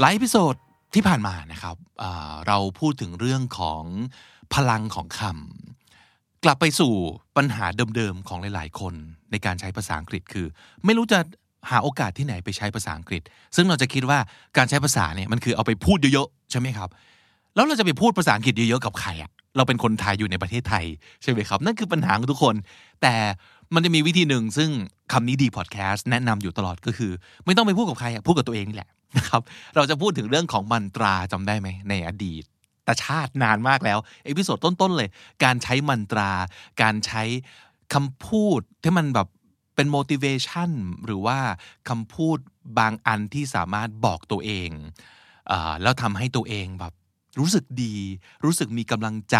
หลายพิโซดที่ผ่านมานะครับเราพูดถึงเรื่องของพลังของคำกลับไปสู่ปัญหาเดิมๆของหลายๆ คนในการใช้ภาษาอังกฤษคือ ไม่รู้จะหาโอกาสที่ไหนไปใช้ภาษาอังกฤษ ซึ่งเราจะคิดว่าการใช้ภาษาเนี่ยมันคือเอาไปพูดเยอะๆใช่ไหมครับ แล้วเราจะไปพูดภาษาอังกฤษเยอะๆกับใครอะเราเป็นคนไทยอยู่ในประเทศไทยใช่ไหมครับ นั่นคือปัญหาของทุกคน แต่ มันจะมีวิธีหนึ่งซึ่งคำนี้ดีพอดแคสต์แนะนำอยู่ตลอดก็คือ ไม่ต้องไปพูดกับใครพูดกับตัวเองนี่แหละนะครับเราจะพูดถึงเรื่องของมันตราจำได้ไหมในอดีตชาตินานมากแล้ว episode ต้นๆเลย การใช้มันตรา การใช้คำพูดที่มันแบบเป็น motivation หรือว่าคำพูดบางอันที่สามารถบอกตัวเองแล้วทำให้ตัวเองแบบ รู้สึกดี รู้สึกมีกำลังใจ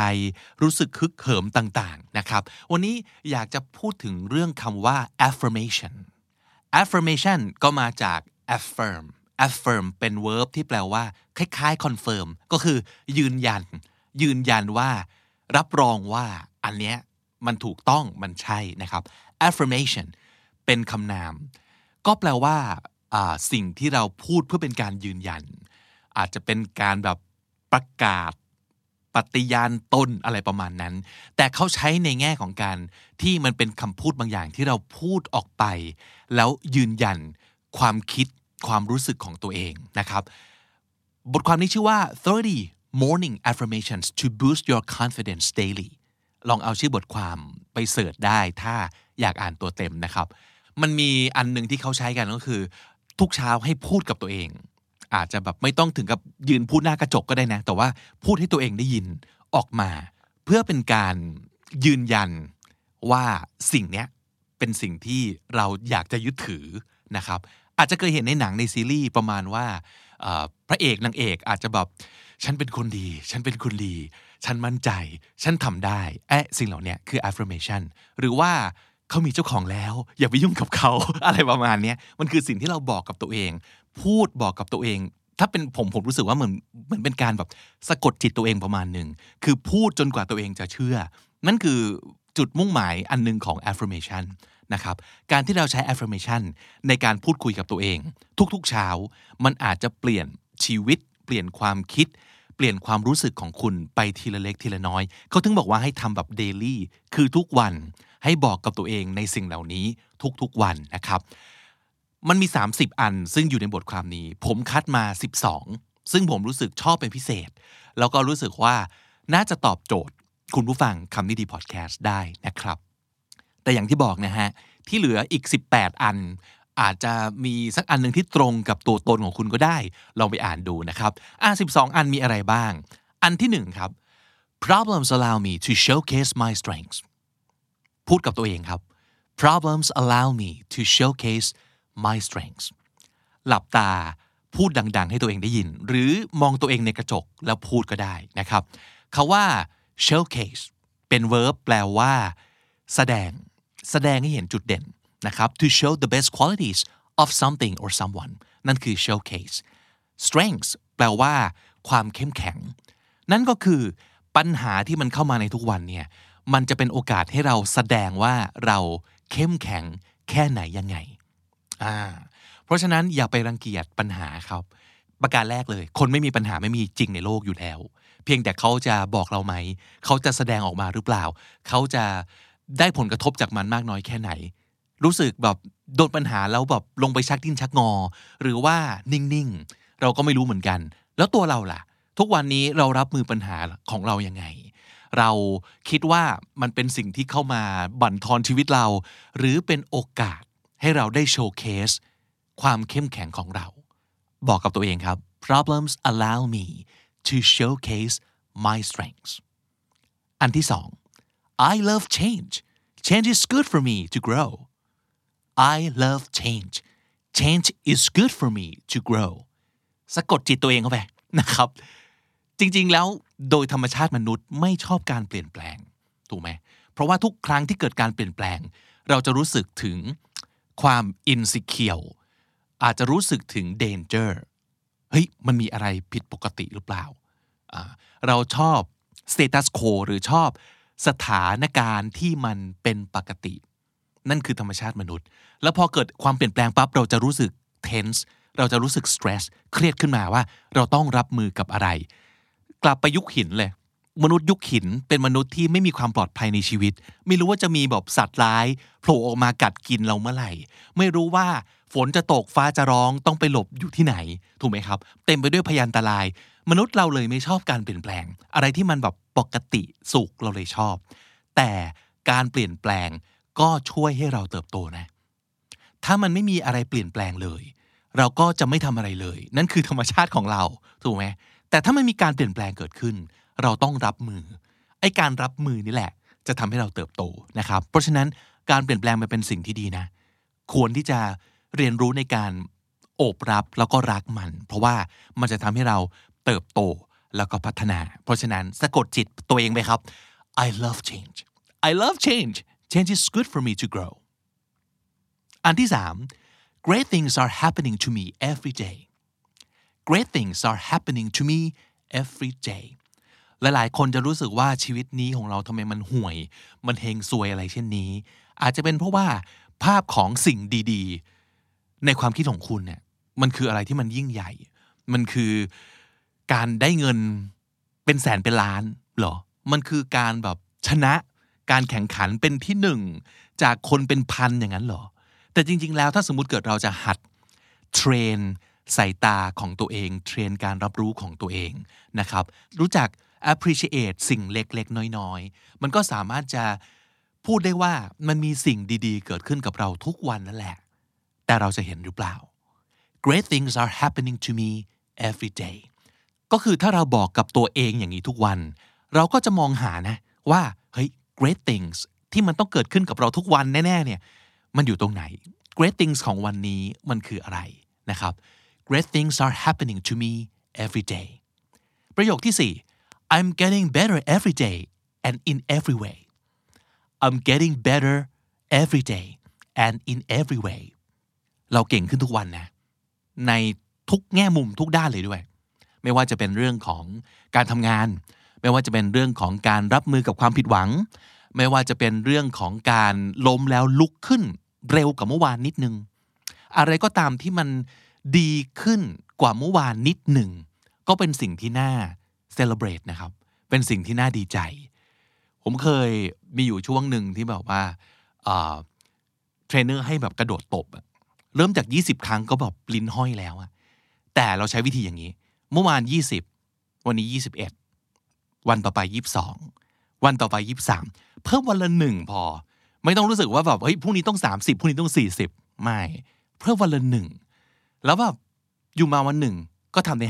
รู้สึกฮึกเหิมต่างๆนะครับ วันนี้อยากจะพูดถึงเรื่องคำว่า affirmation affirmation ก็มาจาก affirm affirm เป็น verb ที่แปลว่า คล้ายๆ confirm ก็คือ ยืนยัน ยืนยันว่า รับรองว่าอันเนี้ยมันถูกต้องมันใช่นะครับ affirmation เป็นคำนาม ก็แปลว่าอ่าสิ่งที่เราพูดเพื่อเป็นการยืนยัน อาจจะเป็นการแบบ ประกาศปฏิญาณตนอะไรประมาณนั้น แต่เขาใช้ในแง่ของการที่มันเป็นคำพูดบางอย่างที่เราพูดออกไป แล้วยืนยันความคิดความรู้สึกของตัวเองนะครับ บทความนี้ชื่อว่า 30 morning affirmations to boost your confidence daily ลองเอาชื่อบทความไปเสิร์ชได้ถ้าอยากอ่านตัวเต็มนะครับ มันมีอันหนึ่งที่เขาใช้กันก็คือ ทุกเช้าให้พูดกับตัวเอง อาจจะแบบไม่ต้องถึงกับยืนพูดหน้ากระจกก็ได้นะ แต่ว่าพูดให้ตัวเองได้ยินออกมา เพื่อเป็นการยืนยันว่าสิ่งเนี้ยเป็นสิ่งที่เราอยากจะยึดถือนะครับ อาจจะเคยเห็นในหนังในซีรีส์ประมาณว่าพระเอกนางเอกอาจจะแบบฉันเป็นคนดี ฉันเป็นคนดี ฉันมั่นใจ ฉันทำได้แอะสิ่งเหล่านี้คือ affirmation หรือว่าเขามีเจ้าของแล้ว อย่าไปยุ่งกับเขา อะไรประมาณนี้มันคือสิ่งที่เราบอกกับตัวเอง พูดบอกกับตัวเอง ถ้าเป็นผมผมรู้สึกว่าเหมือนเหมือนเป็นการแบบสะกดจิตตัวเองประมาณหนึ่งคือพูดจนกว่าตัวเองจะเชื่อ นั่นคือจุดมุ่งหมายอันหนึงของ affirmation นะครับการที่เราใช้ affirmation ในการพูดคุยกับตัวเอง ทุกๆเช้า มันอาจจะเปลี่ยนชีวิต เปลี่ยนความคิด เปลี่ยนความรู้สึกของคุณไปทีละเล็กทีละน้อย เขาถึงบอกว่าให้ทำแบบ daily คือทุกวันให้บอกกับตัวเองในสิ่งเหล่านี้ทุกๆวันนะครับ มันมี 30 อัน ซึ่งอยู่ในบทความนี้ ผมคัดมา 12 ซึ่งผมรู้สึกชอบเป็นพิเศษ แล้วก็รู้สึกว่าน่าจะตอบโจทย์ คุณผู้ฟังคำนี้ดีพอดแคสต์ได้นะครับ แต่อย่างที่บอกนะฮะ ที่เหลืออีก 18 อัน อาจจะมีสักอันหนึ่งที่ตรงกับตัวตนของคุณก็ได้ ลองไปอ่านดูนะครับอ่า12 อันมีอะไรบ้าง อันที่หนึ่งครับ problems allow me to showcase my strengths พูดกับตัวเองครับ problems allow me to showcase my strengths หลับตาพูดดัง ๆ ให้ตัวเองได้ยิน หรือมองตัวเองในกระจกแล้วพูดก็ได้นะครับคาว่า showcase เป็น verb แปลว่า แสดง แสดงให้เห็นจุดเด่นนะครับ to show the best qualities of something or someone นั่นคือ showcase strengths แปลว่า ความเข้มแข็ง นั่นก็คือปัญหาที่มันเข้ามาในทุกวันเนี่ยมันจะเป็นโอกาสให้เราแสดงว่าเราเข้มแข็งแค่ไหนยังไง อ่าเพราะฉะนั้นอย่าไปรังเกียจปัญหาครับ ประการแรกเลย คนไม่มีปัญหาไม่มีจริงในโลกอยู่แล้ว เพียงแต่เขาจะบอกเราไหม เขาจะแสดงออกมาหรือเปล่า เขาจะได้ผลกระทบจากมันมากน้อยแค่ไหน รู้สึกแบบโดนปัญหาแล้วแบบลงไปชักดิ้นชักงอ หรือว่านิ่งๆ เราก็ไม่รู้เหมือนกัน แล้วตัวเราล่ะ ทุกวันนี้เรารับมือปัญหาของเรายังไง เราคิดว่ามันเป็นสิ่งที่เข้ามาบั่นทอนชีวิตเรา หรือเป็นโอกาส ให้เราได้โชว์เคส ความเข้มแข็งของเรา บอกกับตัวเองครับ problems allow me to showcase my strengths อันที่สอง I love change change is good for me to grow I love change change is good for me to grow สะกดจิตตัวเองเข้าไปนะครับ จริงๆแล้วโดยธรรมชาติมนุษย์ไม่ชอบการเปลี่ยนแปลง ถูกไหม เพราะว่าทุกครั้งที่เกิดการเปลี่ยนแปลง เราจะรู้สึกถึง ความ insecure อาจจะรู้สึกถึง danger เฮ้ยมันมีอะไรผิดปกติหรือเปล่า เราชอบ status quo หรือชอบสถานการณ์ที่มันเป็นปกติ นั่นคือธรรมชาติมนุษย์ แล้วพอเกิดความเปลี่ยนแปลงปั๊บเราจะรู้สึก tense เราจะรู้สึก stress เครียดขึ้นมาว่า เราต้องรับมือกับอะไร กลับไปยุคหินเลย มนุษย์ยุคหินเป็นมนุษย์ที่ไม่มีความปลอดภัยในชีวิต ไม่รู้ว่าจะมีแบบสัตว์ร้ายโผล่ออกมากัดกินเราเมื่อไหร่ ไม่รู้ว่าฝนจะตกฟ้าจะร้องต้องไปหลบอยู่ที่ไหน ถูกไหมครับ เต็มไปด้วยพยันตราย มนุษย์เราเลยไม่ชอบการเปลี่ยนแปลง อะไรที่มันแบบปกติสุขเราเลยชอบ แต่การเปลี่ยนแปลงก็ช่วยให้เราเติบโตนะ ถ้ามันไม่มีอะไรเปลี่ยนแปลงเลย เราก็จะไม่ทำอะไรเลย นั่นคือธรรมชาติของเราถูกไหมแต่ถ้ามันมีการเปลี่ยนแปลงเกิดขึ้น เราต้องรับมือ ไอ้การรับมือนี่แหละ จะทำให้เราเติบโตนะครับ เพราะฉะนั้นการเปลี่ยนแปลงมันเป็นสิ่งที่ดีนะ ควรที่จะเรียนรู้ในการโอบรับแล้วก็รักมัน เพราะว่ามันจะทำให้เราเติบโตแล้วก็พัฒนา เพราะฉะนั้นสะกดจิตตัวเองไปครับ I love change I love change change is good for me to grow อันที่สาม great things are happening to me every day great things are happening to me every day หลายๆ คนจะรู้สึกว่าชีวิตนี้ของเราทำไมมันห่วย มันเฮงซวยอะไรเช่นนี้ อาจจะเป็นเพราะว่าภาพของสิ่งดีๆ ในความคิดของคุณเนี่ยมันคืออะไรที่มันยิ่งใหญ่ มันคือการได้เงินเป็นแสนเป็นล้านเหรอ มันคือการแบบชนะการแข่งขันเป็นที่หนึ่งจากคนเป็นพันอย่างนั้นเหรอ แต่จริง ๆ แล้วถ้าสมมติเกิดเราจะหัดเทรนสายตาของตัวเอง เทรนการรับรู้ของตัวเองนะครับ รู้จัก appreciate สิ่งเล็กๆ น้อยๆ มันก็สามารถจะพูดได้ว่ามันมีสิ่งดีๆ เกิดขึ้นกับเราทุกวันนั่นแหละ แต่เราจะเห็นหรือเปล่า great things are happening to me every day ก็คือถ้าเราบอกกับตัวเองอย่างนี้ทุกวัน เราก็จะมองหานะว่าเฮ้ย great things ที่มันต้องเกิดขึ้นกับเราทุกวันแน่ๆเนี่ยมันอยู่ตรงไหน great things ของวันนี้มันคืออะไรนะครับ great things are happening to me every day ประโยคที่4 I'm getting better every day and in every way I'm getting better every day and in every way เราเก่งขึ้นทุกวันนะ ในทุกแง่มุมทุกด้านเลยด้วย ไม่ว่าจะเป็นเรื่องของการทำงาน ไม่ว่าจะเป็นเรื่องของการรับมือกับความผิดหวัง ไม่ว่าจะเป็นเรื่องของการล้มแล้วลุกขึ้น เร็วกว่าเมื่อวานนิดนึง อะไรก็ตามที่มันดีขึ้นกว่าเมื่อวานนิดหนึ่งก็เป็นสิ่งที่น่า celebrate นะครับ เป็นสิ่งที่น่าดีใจ ผมเคยมีอยู่ช่วงหนึ่งที่แบบว่าเทรนเนอร์ให้แบบกระโดดตบเริ่มจาก 20 ครั้งก็แบบลิ้นห้อยแล้วอะแต่เราใช้วิธีอย่างนี้ เมื่อวาน 20 วันนี้ 21 วันต่อไป 22 วันต่อไป 23 เพิ่มวันละหนึ่งพอ ไม่ต้องรู้สึกว่าแบบเฮ้ยพรุ่งนี้ต้อง 30พรุ่งนี้ต้อง 40 ไม่ เพิ่มวันละหนึ่งแล้วแบบอยู่มาวันหนึ่งก็ทำได้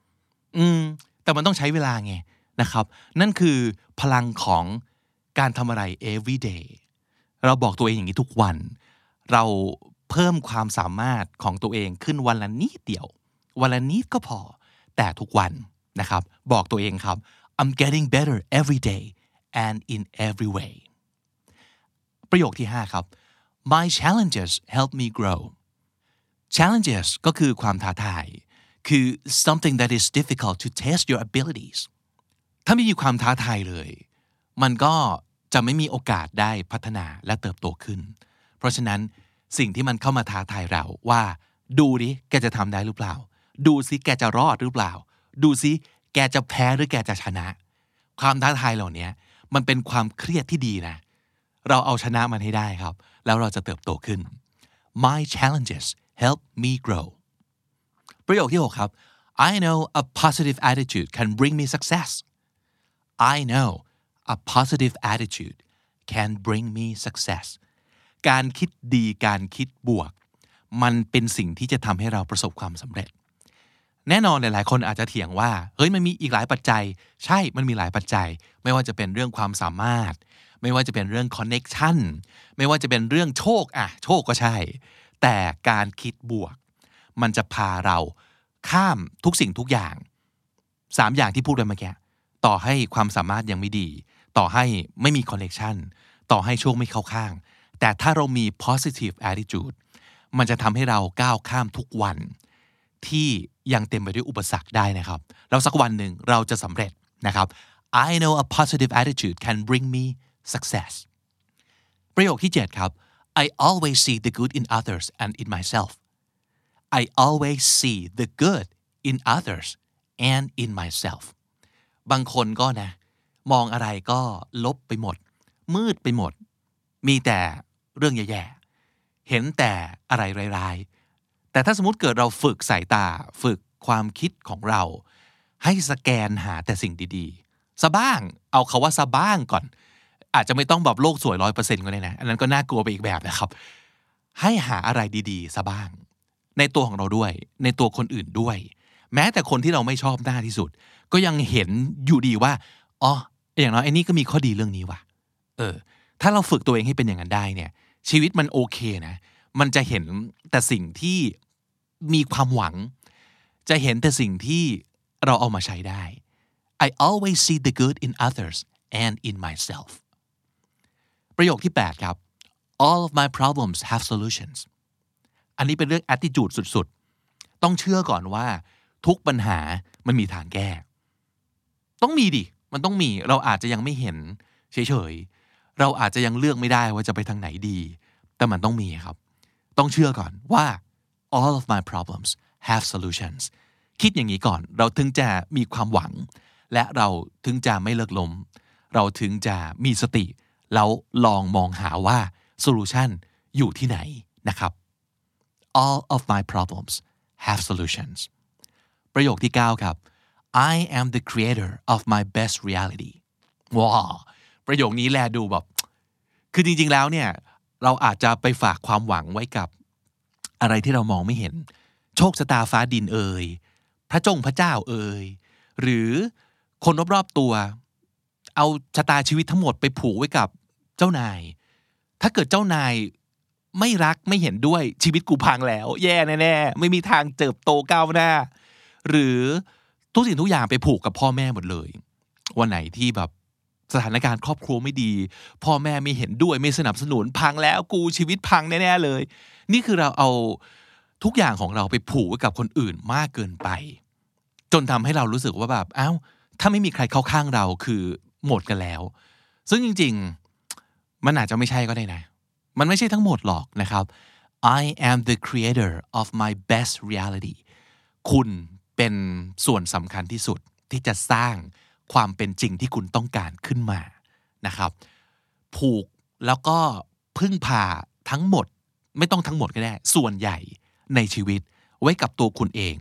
50 อืม แต่มันต้องใช้เวลาไงนะครับ นั่นคือพลังของการทำอะไร every day เราบอกตัวเองอย่างนี้ทุกวัน เราเพิ่มความสามารถของตัวเองขึ้นวันละนิดเดียว วันละนิดก็พอ แต่ทุกวันนะครับ บอกตัวเองครับ I'm getting better every day and in every way ประโยคที่ 5 ครับ My challenges help me grow challenges ก็คือความท้าทาย คือ something that is difficult to test your abilities ถ้าไม่มีความท้าทายเลย มันก็จะไม่มีโอกาสได้พัฒนาและเติบโตขึ้น เพราะฉะนั้นสิ่งที่มันเข้ามาท้าทายเราว่า ดูดิแกจะทำได้หรือเปล่า ดูซิแกจะรอดหรือเปล่า ดูซิแกจะแพ้หรือแกจะชนะ ความท้าทายเหล่านี้มันเป็นความเครียดที่ดีนะ เราเอาชนะมันให้ได้ครับ แล้วเราจะเติบโตขึ้น My challenges help me grow ประโยคที่6ครับ I know a positive attitude can bring me success I know a positive attitude can bring me success การคิดดีการคิดบวก มันเป็นสิ่งที่จะทำให้เราประสบความสำเร็จ แน่นอนหลาย ๆ คนอาจจะเถียงว่า เฮ้ยมันมีอีกหลายปัจจัย ใช่มันมีหลายปัจจัย ไม่ว่าจะเป็นเรื่องความสามารถ ไม่ว่าจะเป็นเรื่อง connection ไม่ว่าจะเป็นเรื่องโชคอะโชคก็ใช่ แต่การคิดบวก มันจะพาเราข้ามทุกสิ่งทุกอย่างสามอย่างที่พูดไปเมื่อกี้ต่อให้ความสามารถยังไม่ดี ต่อให้ไม่มีคอนเน c ชันต่อให้ช่วงไม่เข้าข้าง แต่ถ้าเรามี positive attitude มันจะทำให้เราก้าวข้ามทุกวัน ที่ยังเต็มไปด้วยอุปสรรคได้นะครับแล้วสักวันหนึ่งเราจะสำเร็จนะครับ I know a positive attitude can bring me success ประโยคที่ 7 ครับ I always see the good in others and in myself I always see the good in others and in myself บางคนก็นะ มองอะไรก็ลบไปหมด มืดไปหมด มีแต่เรื่องแย่ๆ เห็นแต่อะไรร้ายๆ แต่ถ้าสมมติเกิดเราฝึกสายตาฝึกความคิดของเรา ให้สแกนหาแต่สิ่งดีๆสบ้าง เอาคาว่าสบ้างก่อน อาจจะไม่ต้องแบบโลกสวยร้อยเปอร์เซ็นต์ก็ได้นะ อันนั้นก็น่ากลัวไปอีกแบบนะครับ ให้หาอะไรดีๆสบ้าง ในตัวของเราด้วย ในตัวคนอื่นด้วย แม้แต่คนที่เราไม่ชอบหน้าที่สุด ก็ยังเห็นอยู่ดีว่าอ๋ออย่างน้อยไอ้นี่ก็มีข้อดีเรื่องนี้ว่ะเออ ถ้าเราฝึกตัวเองให้เป็นอย่างนั้นได้เนี่ย ชีวิตมันโอเคนะ มันจะเห็นแต่สิ่งที่มีความหวัง จะเห็นแต่สิ่งที่เราเอามาใช้ได้ I always see the good in others and in myself ประโยคที่ 8 ครับ all of my problems have solutions อันนี้เป็นเรื่อง attitude สุดๆ ต้องเชื่อก่อนว่า ทุกปัญหามันมีทางแก้ ต้องมีดิ มันต้องมี เราอาจจะยังไม่เห็นเฉยๆ เราอาจจะยังเลือกไม่ได้ว่าจะไปทางไหนดี แต่มันต้องมีครับ ต้องเชื่อก่อนว่า all of my problems have solutions คิดอย่างนี้ก่อน เราถึงจะมีความหวัง และเราถึงจะไม่เลิกล้ม เราถึงจะมีสติ แล้วลองมองหาว่า solution อยู่ที่ไหนนะครับ all of my problems have solutions ประโยคที่ 9 ครับ I am the creator of my best reality ว้าวประโยคนี้แลดูแบบ คือจริง ๆ แล้วเนี่ย เราอาจจะไปฝากความหวังไว้กับ อะไรที่เรามองไม่เห็น โชคชะตาฟ้าดินเอ่ย พระจงพระเจ้าเอ่ย หรือคนรอบๆตัว เอาชะตาชีวิตทั้งหมดไปผูกไว้กับเจ้านาย ถ้าเกิดเจ้านาย ไม่รักไม่เห็นด้วยชีวิตกูพังแล้ว แย่แน่ๆไม่มีทางเติบโตก้าวหน้า หรือทุกสิ่งทุกอย่างไปผูกกับพ่อแม่หมดเลย วันไหนที่แบบสถานการณ์ครอบครัวไม่ดี พ่อแม่ไม่เห็นด้วยไม่สนับสนุนพังแล้วกูชีวิตพังแน่ๆเลย นี่คือเราเอาทุกอย่างของเราไปผูกไว้กับคนอื่นมากเกินไป จนทำให้เรารู้สึกว่าแบบอ้าวถ้าไม่มีใครเข้าข้างเราคือหมดกันแล้ว ซึ่งจริง ๆ มันอาจจะไม่ใช่ก็ได้นะ มันไม่ใช่ทั้งหมดหรอกนะครับ I am the creator of my best reality คุณเป็นส่วนสำคัญที่สุดที่จะสร้างความเป็นจริงที่คุณต้องการขึ้นมานะครับ ผูกแล้วก็พึ่งพาทั้งหมดไม่ต้องทั้งหมดก็ได้ ส่วนใหญ่ในชีวิตไว้กับตัวคุณเอง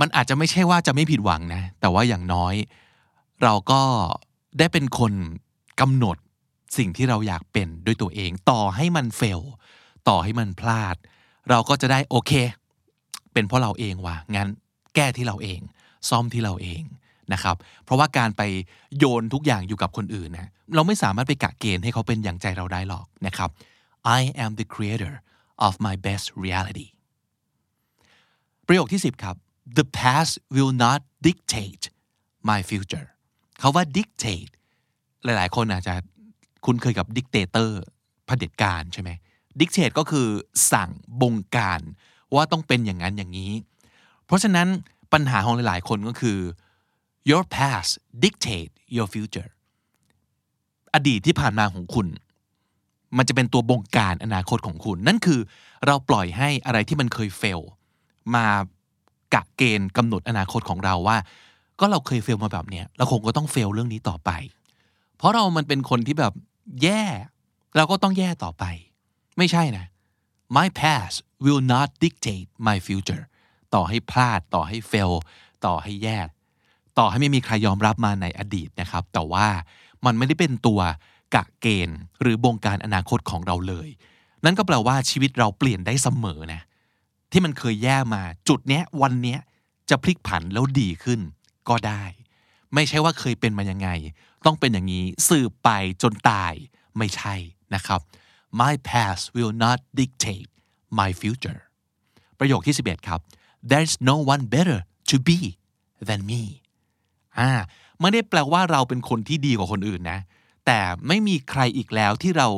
มันอาจจะไม่ใช่ว่าจะไม่ผิดหวังนะ แต่ว่าอย่างน้อย เราก็ได้เป็นคนกำหนด สิ่งที่เราอยากเป็นด้วยตัวเอง ต่อให้มันเฟล ต่อให้มันพลาด เราก็จะได้โอเค เป็นเพราะเราเองว่ะงั้นแก้ที่เราเอง ซ่อมที่เราเองนะครับ เพราะว่าการไปโยนทุกอย่างอยู่กับคนอื่นนะเราไม่สามารถไปกะเกณฑ์ให้เขาเป็นอย่างใจเราได้หรอกนะครับ I am the creator of my best reality ประโยคที่ 10 ครับ the past will not dictate my future เขาว่า dictate หลาย ๆ คนอาจจะ คุ้นเคยกับ dictator เผด็จการใช่ไหม dictate ก็คือสั่งบงการว่าต้องเป็นอย่างนั้นอย่างนี้ เพราะฉะนั้นปัญหาของหลาย ๆ คนก็คือ your past dictate your future อดีตที่ผ่านมาของคุณ มันจะเป็นตัวบงการอนาคตของคุณ นั่นคือเราปล่อยให้อะไรที่มันเคยเฟล มากะเกณฑ์กำหนดอนาคตของเราว่า ก็เราเคยเฟลมาแบบเนี้ยเราคงก็ต้องเฟลเรื่องนี้ต่อไป เพราะเรามันเป็นคนที่แบบ แย่ เราก็ต้องแย่ต่อไป ไม่ใช่นะ my past will not dictate my future ต่อให้พลาดต่อให้เฟลต่อให้แย่ ต่อให้ไม่มีใครยอมรับมาในอดีตนะครับ แต่ว่ามันไม่ได้เป็นตัวกะเกณฑ์หรือบงการอนาคตของเราเลย นั่นก็แปลว่าชีวิตเราเปลี่ยนได้เสมอนะ ที่มันเคยแย่มาจุดเนี้ยวันเนี้ยจะพลิกผันแล้วดีขึ้นก็ได้ ไม่ใช่ว่าเคยเป็นมายังไง ต้องเป็นอย่างนี้สืบไปจนตายไม่ใช่นะครับ my past will not dictate my future ประโยคที่ 11 ครับ there's no one better to be than me อ่าไม่ได้แปลว่าเราเป็นคนที่ดีกว่าคนอื่นนะ แต่ไม่มีใครอีกแล้วที่เรา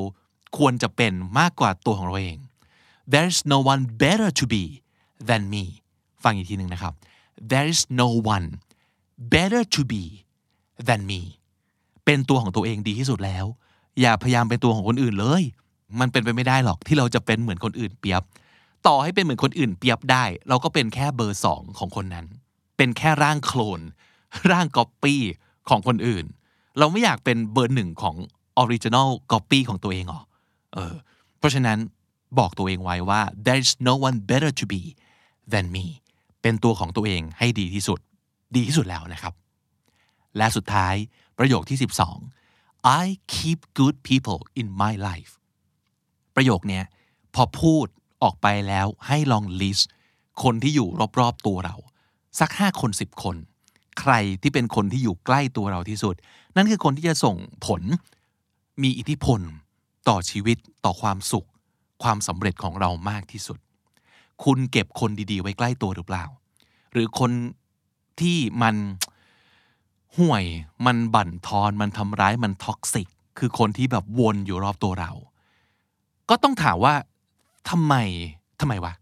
ควรจะเป็นมากกว่าตัวของเราเอง there's no one better to be than me ฟังอีกทีหนึ่งนะครับ there's no one better to be than me เป็นตัวของตัวเองดีที่สุดแล้ว อย่าพยายามเป็นตัวของคนอื่นเลย มันเป็นไปไม่ได้หรอกที่เราจะเป็นเหมือนคนอื่นเป๊ะ ต่อให้เป็นเหมือนคนอื่นเป๊ะได้ เราก็เป็นแค่เบอร์สองของคนนั้น เป็นแค่ร่างโคลน ร่างก๊อปปี้ของคนอื่น เราไม่อยากเป็นเบอร์หนึ่งของ original copy ของตัวเองหรอเออ เพราะฉะนั้นบอกตัวเองไว้ว่า there's no one better to be than me เป็นตัวของตัวเองให้ดีที่สุด ดีที่สุดแล้วนะครับ และสุดท้ายประโยคที่ 12 I keep good people in my life ประโยคเนี้ยพอพูดออกไปแล้วให้ลอง list คนที่อยู่รอบๆตัวเรา สัก 5 คน 10 คน ใครที่เป็นคนที่อยู่ใกล้ตัวเราที่สุด นั่นคือคนที่จะส่งผล มีอิทธิพล ต่อชีวิตต่อความสุข ความสำเร็จของเรามากที่สุด คุณเก็บคนดีๆ ไว้ใกล้ตัวหรือเปล่า หรือคนที่มัน ห่วย มันบั่นทอน มันทำร้าย มันท็อกซิก คือคนที่แบบวนอยู่รอบตัวเรา ก็ต้องถามว่าทำไมทำไมวะ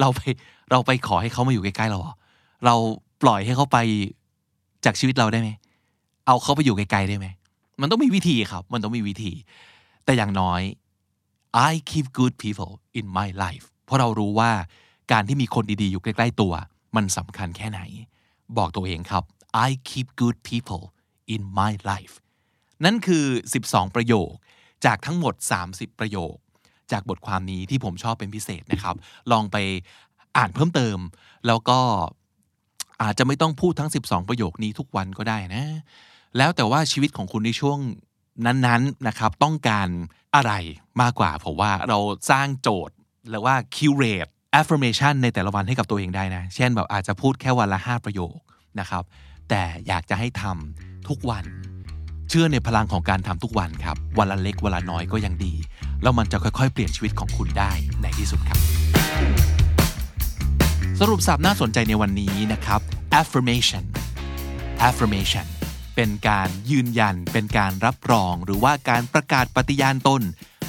เราไป เราไปขอให้เขามาอยู่ใกล้ๆเราเหรอเราปล่อยให้เขาไปจากชีวิตเราได้ไหม เอาเขาไปอยู่ไกลๆได้ไหม มันต้องมีวิธีครับ มันต้องมีวิธี แต่อย่างน้อย I keep good people in my life เพราะเรารู้ว่าการที่มีคนดีๆ อยู่ใกล้ ๆ ตัว มันสำคัญแค่ไหน บอกตัวเองครับ I keep good people in my life นั่นคือ 12 ประโยคจากทั้งหมด 30 ประโยค จากบทความนี้ที่ผมชอบเป็นพิเศษนะครับ ลองไปอ่านเพิ่มเติม แล้วก็อาจจะไม่ต้องพูดทั้ง 12 ประโยคนี้ทุกวันก็ได้นะ แล้วแต่ว่าชีวิตของคุณในช่วงนั้นๆนะครับ ต้องการอะไรมากกว่าผมว่าเราสร้างโจทย์หรือว่า curate affirmation ในแต่ละวันให้กับตัวเองได้นะ เช่นแบบอาจจะพูดแค่วันละ 5 ประโยคนะครับ แต่อยากจะให้ทำทุกวัน เชื่อในพลังของการทำทุกวันครับ วันละเล็กวันละน้อยก็ยังดี แล้วมันจะค่อยๆ เปลี่ยนชีวิตของคุณได้ในที่สุดครับ สรุปสับน่าสนใจในวันนี้นะครับ affirmation affirmation เป็นการยืนยัน เป็นการรับรอง หรือว่าการประกาศปฏิญาณตน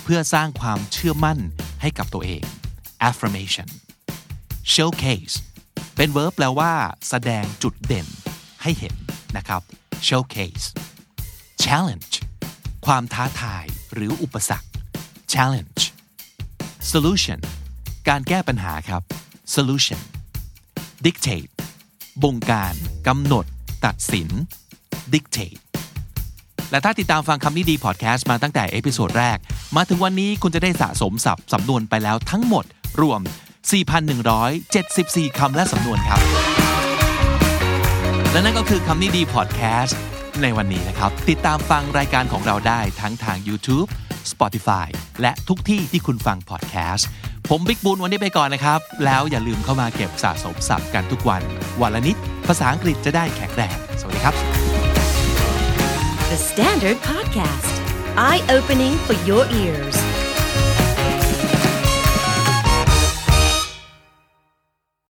เพื่อสร้างความเชื่อมั่นให้กับตัวเอง affirmation showcase เป็น verb แปลว่า แสดงจุดเด่น ให้เห็นนะครับ showcase challenge ความท้าทายหรืออุปสรรค challenge solution การแก้ปัญหาครับ solution dictate บงการกำหนด ตัดสิน dictate และถ้าติดตามฟังคำนี้ดีพอดแคสต์มาตั้งแต่ episode แรก มาถึงวันนี้คุณจะได้สะสมศัพท์สำนวนไปแล้วทั้งหมดรวม 4,174 คำและสำนวนครับ และนั่นก็คือคำนี้ดีพอดแคสต์ในวันนี้นะครับ ติดตามฟังรายการของเราได้ทั้งทาง YouTube Spotify และทุกที่ที่คุณฟังพอดแคสต์ผมบิ๊กบุญวันนี้ไปก่อนนะครับ แล้วอย่าลืมเข้ามาเก็บสะสมศัพท์กันทุกวัน วันละนิด ภาษาอังกฤษจะได้แข็งแรง สวัสดีครับ The Standard Podcast, eye opening for your ears.